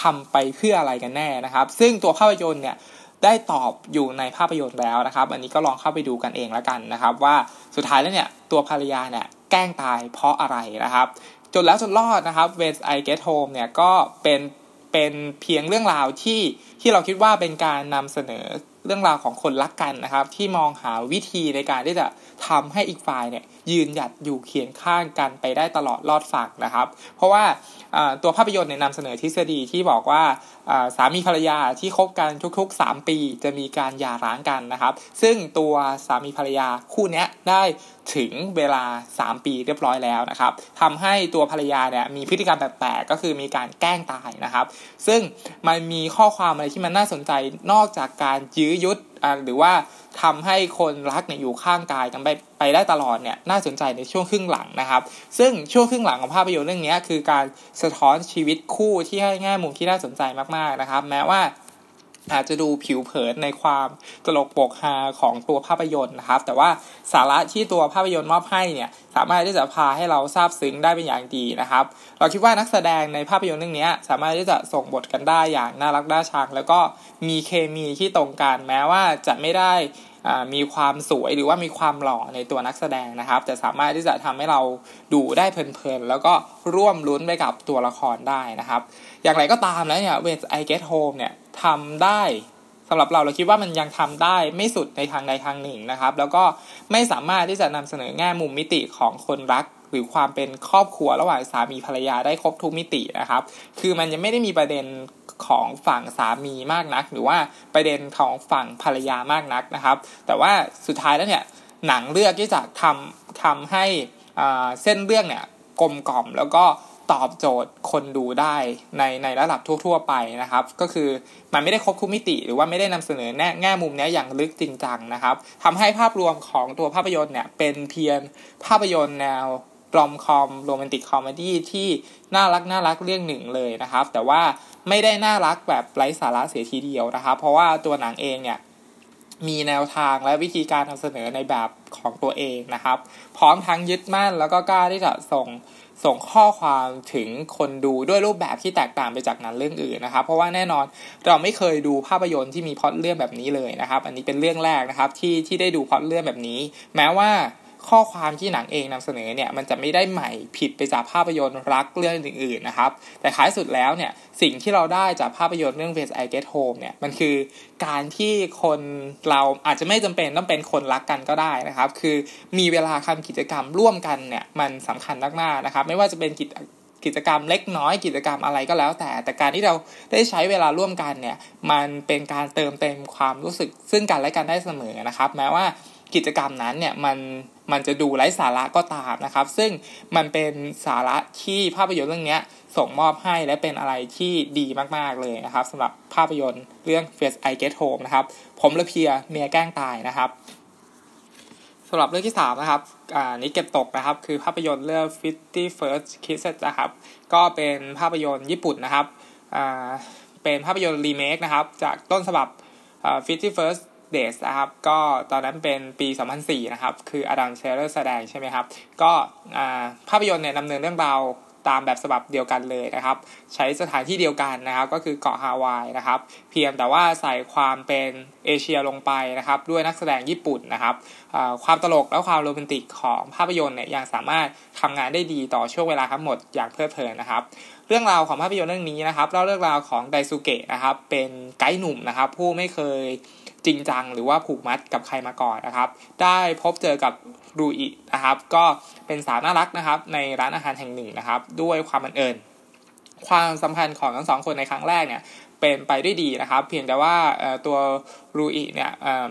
ทำไปเพื่ออะไรกันแน่นะครับ ซึ่งตัวภาพยนตร์เนี่ยได้ตอบอยู่ในภาพยนตร์แล้วนะครับ อันนี้ก็ลองเข้าไปดูกันเองแล้วกันนะครับ ว่าสุดท้ายแล้วเนี่ยตัวภรรยาเนี่ยแกล้งตายเพราะอะไรนะครับ จนแล้วจนรอดนะครับ When I Get Home เนี่ยก็เป็น เป็นเพียงเรื่องราวที่ที่เราคิดว่าเป็นการนำเสนอเรื่องราวของคนรักกันนะครับ ที่มองหาวิธีในการที่จะทำให้อีกฝ่ายเนี่ยยืนหยัดอยู่เคียงข้างกันไปได้ตลอดรอดฝั่งนะครับ เพราะว่าตัวภาพยนตร์เนี่ยนำเสนอทฤษฎีที่บอกว่า สามีภรรยาที่คบกันทุก ๆ 3 ปีจะมีการหย่าร้างกันนะครับ ซึ่งตัวสามีภรรยาคู่นี้ได้ถึงเวลา 3 ปีเรียบร้อยแล้วนะครับทำให้ตัวภรรยาเนี่ยมีพฤติกรรมแปลกๆก็คือมีการแกล้งตายนะครับ ซึ่งมันมีข้อความอะไรที่มันน่าสนใจนอกจากการยื้อยุดหรือว่าทำให้คนรักเนี่ยอยู่ข้างกายกันไปไปได้ตลอดเนี่ยน่าสนใจในช่วงครึ่งหลังนะครับ ซึ่งช่วงครึ่งหลังของภาพยนตร์เรื่องนี้คือการสะท้อนชีวิตคู่ที่ให้แง่มุมที่น่าสนใจมากๆนะครับ แม้ว่าอาจจะดูผิวเผินในความตลกโปกฮาของตัวภาพยนตร์นะครับ แต่ว่าสาระที่ตัวภาพยนตร์มอบให้เนี่ยสามารถที่จะพาให้เราซาบซึ้งได้เป็นอย่างดีนะครับ เราคิดว่านักแสดงในภาพยนตร์เรื่องนี้สามารถที่จะส่งบทกันได้อย่างน่ารักน่าชังแล้วก็มีเคมีที่ตรงกันแม้ว่าจะไม่ได้ มีความสวยหรือว่ามีความหล่อในตัวนักแสดงนะครับ แต่สามารถที่จะทำให้เราดูได้เพลินๆ แล้วก็ร่วมลุ้นไปกับตัวละครได้นะครับ อย่างไรก็ตามแล้วเนี่ย When I Get Home เนี่ยทำได้สำหรับเราเราคิดว่ามันยังทำได้ไม่สุดในทางใดทางหนึ่งนะครับ แล้วก็ไม่สามารถที่จะนำเสนอแง่มุมมิติของคนรักหรือความเป็นครอบครัวระหว่างสามีภรรยาได้ครบทุกมิตินะครับ คือมันยังไม่ได้มีประเด็น ของฝั่งสามีมากนัก หรือว่าประเด็นของฝั่งภรรยามากนักนะครับ แต่ว่าสุดท้ายแล้วเนี่ยหนังเลือกที่จะทำทำให้เส้นเรื่องเนี่ยกลมกล่อมแล้วก็ตอบโจทย์คนดูได้ในในระดับทั่ว ๆ ไปนะครับ ก็คือมันไม่ได้ครบทุกมิติ หรือว่าไม่ได้นำเสนอแง่แง่มุมนี้อย่างลึกจริงจังนะครับทำให้ภาพรวมของตัวภาพยนตร์เนี่ยเป็นเพียงภาพยนตร์แนว romcom romantic comedy ที่น่ารักน่ารักเรื่องหนึ่งเลยนะครับ แต่ว่าไม่ได้น่ารักแบบไร้สาระเสียทีเดียวนะครับ เพราะว่าตัวหนังเองเนี่ยมีแนวทางและวิธีการนำเสนอในแบบของตัวเองนะครับ พร้อมทั้งยึดมั่นแล้วก็กล้าที่จะส่งส่งข้อความถึงคนดูด้วยรูปแบบที่แตกต่างไปจากหนังเรื่องอื่นนะครับ เพราะว่าแน่นอนเราไม่เคยดูภาพยนตร์ที่มีพล็อตเรื่องแบบนี้เลยนะครับ อันนี้เป็นเรื่องแรกนะครับที่ที่ได้ดูพล็อตเรื่องแบบนี้ แม้ว่า ข้อความที่หนังเองนำเสนอเนี่ยมันจะไม่ได้ใหม่ผิดไปจากภาพยนตร์รักเรื่องอื่นๆนะครับ แต่ท้ายสุดแล้วเนี่ยสิ่งที่เราได้จากภาพยนตร์เรื่อง Face I Get Home เนี่ยมันคือการที่คนเราอาจจะไม่จำเป็นต้องเป็นคนรักกันก็ได้นะครับ คือมีเวลาทำกิจกรรมร่วมกันเนี่ยมันสำคัญมากๆนะครับ ไม่ว่าจะเป็นกิจกิจกรรมเล็กน้อยกิจกรรมอะไรก็แล้ว แต่แต่การที่เราได้ใช้เวลาร่วมกันเนี่ยมันเป็นการเติมเต็มความรู้สึกซึ่งกันและกันได้เสมอนะครับ แม้ว่า กิจกรรมนั้นเนี่ยมันมันจะดูไร้สาระก็ตามนะครับ ซึ่งมันเป็นสาระที่ภาพยนตร์เรื่องนี้ส่งมอบให้และเป็นอะไรที่ดีมากๆเลยนะครับสำหรับภาพยนตร์เรื่อง Face I Get Home นะครับ ผมละเพียเมียแกล้งตายนะครับสำหรับเรื่องที่3นะครับอ่านี้เก็บตกนะครับ คือภาพยนตร์เรื่อง Fifty First Kisses นะครับ ก็เป็นภาพยนตร์ญี่ปุ่นนะครับอ่าเป็นภาพยนตร์รีเมคนะครับ จากต้นฉบับอ่า Fifty First Days นะครับก็ตอนนั้นเป็นปี 2004 นะครับ คืออดัมเชลเลอร์แสดงใช่ไหมครับ ก็ภาพยนตร์เนี่ยดำเนินเรื่องราวตามแบบฉบับเดียวกันเลยนะครับ ใช้สถานที่เดียวกันนะครับ ก็คือเกาะฮาวายนะครับ เพียงแต่ว่าใส่ความเป็นเอเชียลงไปนะครับ ด้วยนักแสดงญี่ปุ่นนะครับความตลกและความโรแมนติกของภาพยนตร์เนี่ยยังสามารถทำงานได้ดีต่อช่วงเวลาทั้งหมดอย่างเพลิดเพลินนะครับ เรื่องราวของภาพยนตร์เรื่องนี้นะครับเล่าเรื่องราวของไดซูเกะนะครับ เป็นไกด์หนุ่มนะครับ ผู้ไม่เคย จริงจังหรือว่าผูกมัดกับใครมาก่อนนะครับ ได้พบเจอกับรูอินะครับ ก็เป็นสาวน่ารักนะครับ ในร้านอาหารแห่งหนึ่งนะครับ ด้วยความบังเอิญความสัมพันธ์ของทั้งสองคนในครั้งแรกเนี่ยเป็นไปด้วยดีนะครับ เพียงแต่ว่าตัวรูอิเนี่ย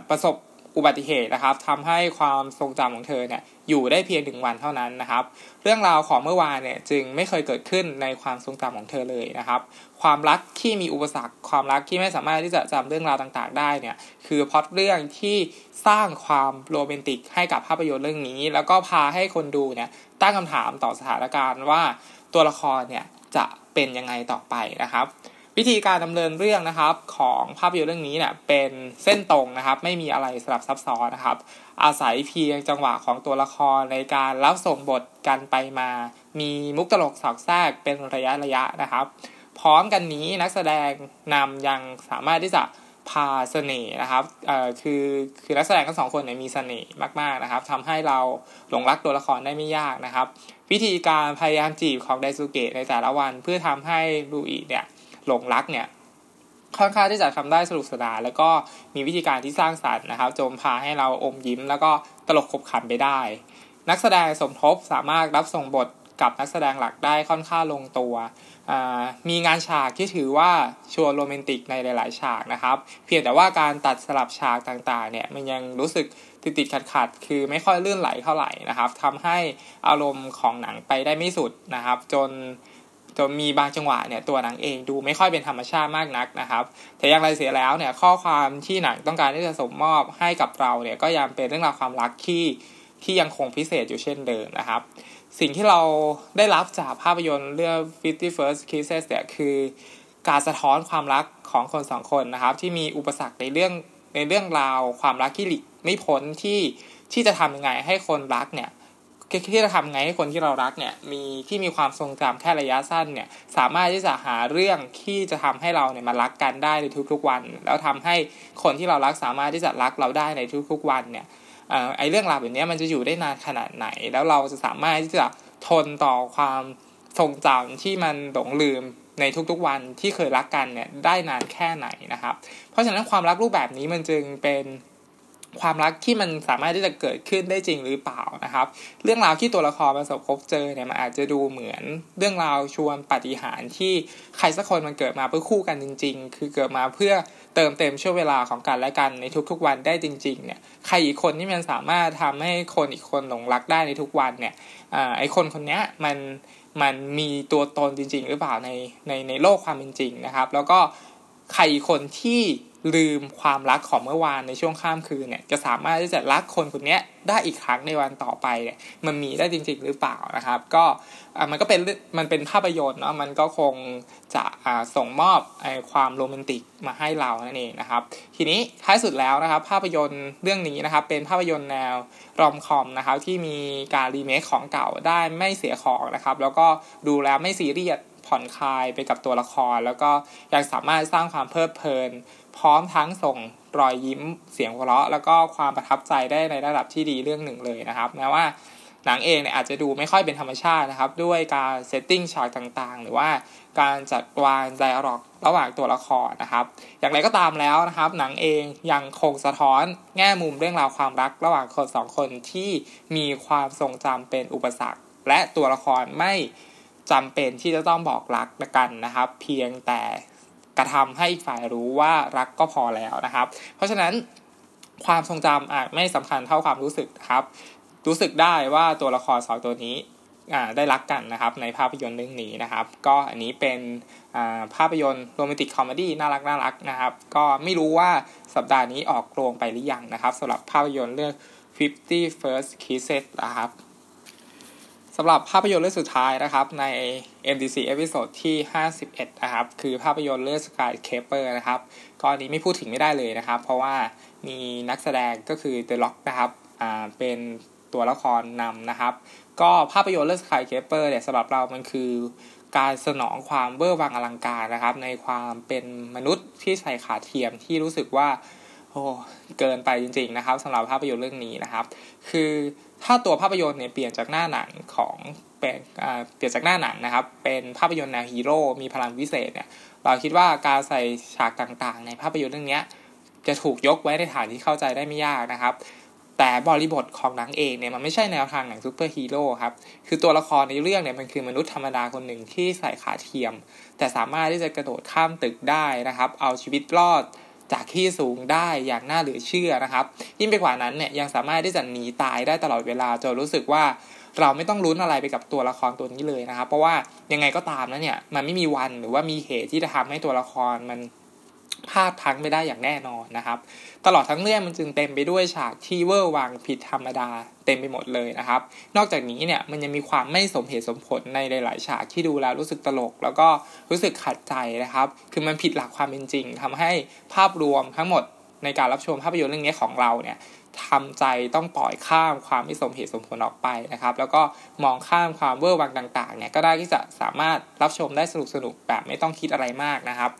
ประสบ อุบัติเหตุนะครับทำให้ความทรงจำของเธอเนี่ยอยู่ได้เพียงหนึ่งวันเท่านั้นนะครับ เรื่องราวของเมื่อวานเนี่ยจึงไม่เคยเกิดขึ้นในความทรงจำของเธอเลยนะครับ ความรักที่มีอุปสรรค ความรักที่ไม่สามารถที่จะจำเรื่องราวต่างๆ ได้เนี่ยคือพอดเรื่องที่สร้างความโรแมนติกให้กับภาพยนตร์เรื่องนี้ แล้วก็พาให้คนดูเนี่ยตั้งคำถามต่อสถานการณ์ว่าตัวละครเนี่ยจะเป็นยังไงต่อไปนะครับ วิธีการดำเนินเรื่องนะครับของภาพยนตร์เรื่องนี้เนี่ยเป็นเส้นตรงนะครับ ไม่มีอะไรสลับซับซ้อนนะครับ อาศัยเพียงจังหวะของตัวละครในการรับส่งบทกันไปมา มีมุกตลกสอกแทรกเป็นระยะระยะนะครับ พร้อมกันนี้นักแสดงนำยังสามารถที่จะพาเสน่ห์นะครับเอ่อคือคือนักแสดงทั้งสองคนเนี่ยมีเสน่ห์มากๆนะครับทำให้เราหลงรักตัวละครได้ไม่ยากนะครับ วิธีการพยายามจีบของไดซูเกะในแต่ละวันเพื่อทำให้ลูอิเนี่ย หลงรักเนี่ยค่อนข้างที่จะทำได้สนุกสนานแล้วก็มีวิธีการที่สร้างสรรค์นะครับจมพาให้เราอมยิ้ม แล้วก็ตลกขบขันไปได้ นักแสดงสมทบสามารถรับส่งบทกับนักแสดงหลักได้ค่อนข้างลงตัว มีงานฉากที่ถือว่าชวนโรแมนติกในหลาย ๆ ฉากนะครับ เพียงแต่ว่าการตัดสลับฉากต่าง ๆ เนี่ยมันยังรู้สึกติดติดขัดขัดคือไม่ค่อยลื่นไหลเท่าไหร่นะครับทำให้อารมณ์ของหนังไปได้ไม่สุดนะครับ จน จนมีบางจังหวะเนี่ยตัวหนังเองดูไม่ค่อยเป็นธรรมชาติมากนักนะครับ แต่อย่างไรเสียแล้วเนี่ยข้อความที่หนังต้องการที่จะสมมอบให้กับเราเนี่ยก็ยังเป็นเรื่องราวความรักที่ที่ยังคงพิเศษอยู่เช่นเดิมนะครับ สิ่งที่เราได้รับจากภาพยนตร์เรื่อง Fifty First Kisses เนี่ยคือการสะท้อนความรักของคนสองคนนะครับ ที่มีอุปสรรคในเรื่องในเรื่องราวความรักที่หลีกไม่พ้นที่ที่จะทำยังไงให้คนรักเนี่ย ที่จะทำไงให้คนที่เรารักเนี่ยมีที่มีความทรงจำแค่ระยะสั้นเนี่ยสามารถที่จะหาเรื่องที่จะทำให้เราเนี่ยมารักกันได้ในทุกๆวัน แล้วทำให้คนที่เรารักสามารถที่จะรักเราได้ในทุกๆวันเนี่ยไอเรื่องราวแบบนี้มันจะอยู่ได้นานขนาดไหน แล้วเราจะสามารถที่จะทนต่อความทรงจำที่มันหลงลืมในทุกๆวันที่เคยรักกันเนี่ยได้นานแค่ไหนนะครับ เพราะฉะนั้นความรักรูปแบบนี้มันจึงเป็น ความรักที่มันสามารถที่จะเกิดขึ้นได้จริงหรือเปล่านะครับ เรื่องราวที่ตัวละครประสบพบเจอเนี่ยมันอาจจะดูเหมือนเรื่องราวชวนปฏิหารที่ใครสักคนมันเกิดมาเพื่อคู่กันจริง ๆ คือเกิดมาเพื่อเติมเต็มช่วงเวลาของกันและกันในทุกๆวันได้จริง ๆ เนี่ยใครอีกคนที่มันสามารถทำให้คนอีกคนหลงรักได้ในทุกวันเนี่ยอไอคนคนนี้มันมันมีตัวตนจริง ๆ หรือเปล่าในในในโลกความเป็นจริงนะครับ แล้วก็ใครอีกคนที่ ลืมความรักของเมื่อวานในช่วงข้ามคืนเนี่ยจะสามารถที่จะรักคนคนนี้ได้อีกครั้งในวันต่อไปเนี่ยมันมีได้จริง ๆ หรือเปล่านะครับ ก็มันก็เป็นมันเป็นภาพยนตร์เนาะมันก็คงจะส่งมอบความโรแมนติกมาให้เรานั่นเองนะครับ ทีนี้ท้ายสุดแล้วนะครับ ภาพยนตร์เรื่องนี้นะครับ เป็นภาพยนตร์แนวรอมคอมนะครับที่มีการรีเมคของเก่าได้ไม่เสียของนะครับ แล้วก็ดูแล้วไม่ซีเรียส ผ่อนคลายไปกับตัวละคร แล้วก็ยังสามารถสร้างความเพลิดเพลิน พร้อมทั้งส่งรอยยิ้มเสียงหัวเราะ แล้วก็ความประทับใจได้ในระดับที่ดีเรื่องหนึ่งเลยนะครับแม้ว่าหนังเองเนี่ยอาจจะดูไม่ค่อยเป็นธรรมชาตินะครับ ด้วยการเซตติ้งฉากต่างๆ หรือว่าการจัดวางไดอะล็อกระหว่างตัวละครนะครับ อย่างไรก็ตามแล้วนะครับ หนังเองยังคงสะท้อนแง่มุมเรื่องราวความรักระหว่างคนสองคนที่มีความทรงจำเป็นอุปสรรค และตัวละครไม่ จำเป็นที่จะต้องบอกรักกันนะครับ เพียงแต่กระทำให้อีกฝ่ายรู้ว่ารักก็พอแล้วนะครับ เพราะฉะนั้นความทรงจำอาจไม่สำคัญเท่าความรู้สึกครับ รู้สึกได้ว่าตัวละครสองตัวนี้ได้รักกันนะครับในภาพยนตร์เรื่องนี้นะครับ ก็อันนี้เป็นภาพยนตร์โรแมนติกคอมเมดี้น่ารักน่ารักนะครับ ก็ไม่รู้ว่าสัปดาห์นี้ออกโรงไปหรือยังนะครับสำหรับภาพยนตร์เรื่อง50 First Kisses นะครับ สำหรับภาพยนตร์เรื่องสุดท้ายนะครับ ใน MDC episode ที่ 51 นะครับ คือภาพยนตร์เรื่อง Skyscraper นะครับก็นี้ไม่พูดถึงไม่ได้เลยนะครับ เพราะว่ามีนักแสดงก็คือ The Rock นะครับอ่าเป็นตัวละครนำนะครับ ก็ภาพยนตร์เรื่อง Sky Caper เนี่ยสำหรับเรามันคือการสนองความเบ้อวังอลังการนะครับ ในความเป็นมนุษย์ที่ใส่ขาเทียมที่รู้สึกว่าโอ้เกินไปจริง ๆ นะครับสำหรับภาพยนตร์เรื่องนี้นะครับ คือ ถ้าตัวภาพยนตร์เนี่ยเปลี่ยนจากหน้าหนังของเป็นเปลี่ยนจากหน้าหนังนะครับ เป็นภาพยนตร์แนวฮีโร่มีพลังวิเศษเนี่ยเราคิดว่าการใส่ฉากต่างๆ ในภาพยนตร์เรื่องนี้จะถูกยกไว้ในฐานที่เข้าใจได้ไม่ยากนะครับ แต่บริบทของหนังเองเนี่ยมันไม่ใช่แนวทางหนังซูเปอร์ฮีโร่ครับ คือตัวละครในเรื่องเนี่ยมันคือมนุษย์ธรรมดาคนหนึ่งที่ใส่ขาเทียม แต่สามารถที่จะกระโดดข้ามตึกได้นะครับ เอาชีวิตรอด จากที่สูงได้อย่างน่าเหลือเชื่อนะครับ ยิ่งไปกว่านั้นเนี่ยยังสามารถที่จะหนีตายได้ตลอดเวลาจนรู้สึกว่าเราไม่ต้องลุ้นอะไรไปกับตัวละครตัวนี้เลยนะครับ เพราะว่ายังไงก็ตามนะเนี่ยมันไม่มีวันหรือว่ามีเหตุที่จะทำให้ตัวละครมัน พลาดพังไม่ได้อย่างแน่นอนนะครับ ตลอดทั้งเรื่องมันจึงเต็มไปด้วยฉากที่เวอร์วังผิดธรรมดาเต็มไปหมดเลยนะครับ นอกจากนี้เนี่ยมันยังมีความไม่สมเหตุสมผลในหลาย ๆ ฉากที่ดูแล้วรู้สึกตลก แล้วก็รู้สึกขัดใจนะครับ คือมันผิดหลักความเป็นจริงทำให้ภาพรวมทั้งหมดในการรับชมภาพยนตร์เรื่องนี้ของเราเนี่ยทำใจต้องปล่อยข้ามความไม่สมเหตุสมผลออกไปนะครับ แล้วก็มองข้ามความเวอร์วังต่าง ๆ เนี่ยก็ได้ที่จะสามารถรับชมได้สนุกๆแบบไม่ต้องคิดอะไรมากนะครับ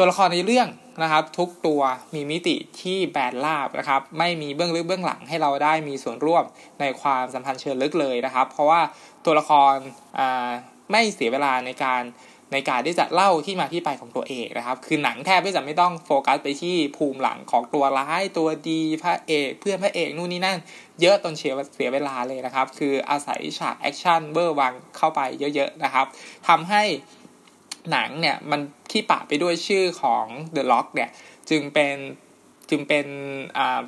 ตัวละครในเรื่องนะครับ ทุกตัวมีมิติที่แบนราบนะครับ ไม่มีเบื้องลึกเบื้องหลังให้เราได้มีส่วนร่วมในความสัมพันธ์เชิงลึกเลยนะครับ เพราะว่าตัวละครไม่เสียเวลาในการในการที่จะเล่าที่มาที่ไปของตัวเอกนะครับ คือหนังแทบไม่จะไม่ต้องโฟกัสไปที่ภูมิหลังของตัวร้ายตัวดีพระเอกเพื่อนพระเอกนู่นนี่นั่น เยอะจนเสียเสียเวลาเลยนะครับ คืออาศัยฉากแอคชั่นเวอร์วังเข้าไปเยอะๆนะครับทำให้ หนังเนี่ยมันที่แปะไปด้วยชื่อของ The Rock เนี่ยจึงเป็นจึงเป็น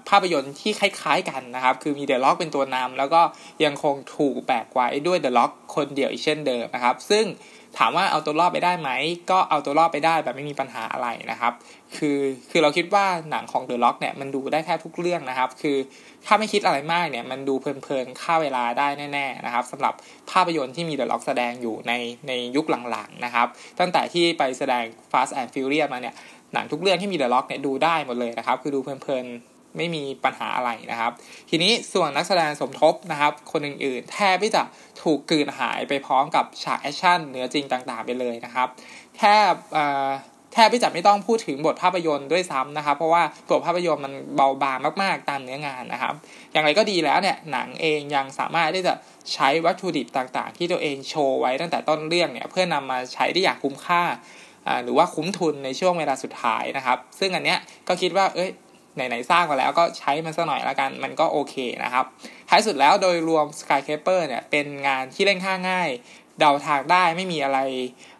ภาพยนตร์ที่คล้ายๆกันนะครับ คือมี The Rock เป็นตัวนำแล้วก็ยังคงถูกแบกไว้ด้วย The Rock คนเดียวอีกเช่นเดิมนะครับ ซึ่ง ถามว่าเอาตัวรอดไปได้ไหม ก็เอาตัวรอดไปได้แบบไม่มีปัญหาอะไรนะครับ คือคือเราคิดว่าหนังของ The Rock เนี่ยมันดูได้แทบทุกเรื่องนะครับ คือถ้าไม่คิดอะไรมากเนี่ยมันดูเพลินๆฆ่าเวลาได้แน่ๆนะครับสำหรับภาพยนตร์ที่มี The Rock แสดงอยู่ในในยุคหลังๆนะครับ ตั้งแต่ที่ไปแสดง Fast and Furious มาเนี่ยหนังทุกเรื่องที่มี The Rock เนี่ยดูได้หมดเลยนะครับ คือดูเพลินๆ ไม่มีปัญหาอะไรนะครับ ทีนี้ส่วนนักแสดงสมทบนะครับ คนอื่นๆ แทบที่จะถูกกลืนหายไปพร้อมกับฉากแอคชั่นเหนือจริงต่างๆ ไปเลยนะครับ แทบแทบที่จะไม่ต้องพูดถึงบทภาพยนตร์ด้วยซ้ำนะครับ เพราะว่าบทภาพยนตร์มันเบาบางมาก ๆ ตามเนื้องานนะครับ อย่างไรก็ดีแล้วเนี่ยหนังเองยังสามารถที่จะใช้วัตถุดิบต่างๆ ที่ตัวเองโชว์ไว้ตั้งแต่ต้นเรื่องเนี่ยเพื่อนำมาใช้ได้อย่างคุ้มค่าหรือว่าคุ้มทุนในช่วงเวลาสุดท้ายนะครับ ซึ่งอันเนี้ยก็คิดว่าเอ้ย ไหนๆสร้างมาแล้วก็ใช้มันสักหน่อยละกันมันก็โอเคนะครับ ท้ายสุดแล้วโดยรวม Skycaper เนี่ยเป็นงานที่เล่นค่าง่าย เดาทางได้ไม่มีอะไร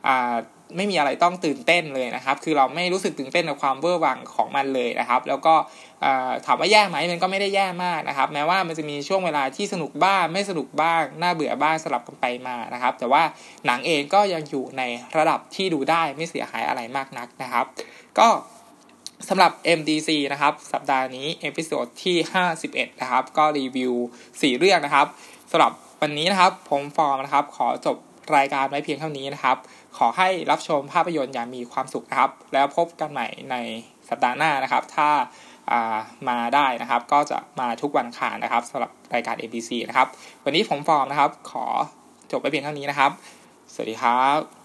อ่าไม่มีอะไรต้องตื่นเต้นเลยนะครับ คือเราไม่รู้สึกตื่นเต้นกับความเวอร์วังของมันเลยนะครับ แล้วก็ถามว่าแย่ไหมมันก็ไม่ได้แย่มากนะครับ แม้ว่ามันจะมีช่วงเวลาที่สนุกบ้างไม่สนุกบ้าง น่าเบื่อบ้างสลับกันไปมานะครับ แต่ว่าหนังเองก็ยังอยู่ในระดับที่ดูได้ไม่เสียหายอะไรมากนักนะครับ ก็ สำหรับ MDC นะครับ สัปดาห์นี้ episode ที่ 51 นะครับ ก็รีวิว 4 เรื่องนะครับสำหรับวันนี้นะครับ ผมฟอร์มนะครับ ขอจบรายการไว้เพียงเท่านี้นะครับ ขอให้รับชมภาพยนตร์อย่างมีความสุขนะครับ แล้วพบกันใหม่ในสัปดาห์หน้านะครับ ถ้ามาได้นะครับ ก็จะมาทุกวันอังคารนะครับสำหรับรายการ ABC นะครับ วันนี้ผมฟอร์มนะครับ ขอจบไปเพียงเท่านี้นะครับ สวัสดีครับ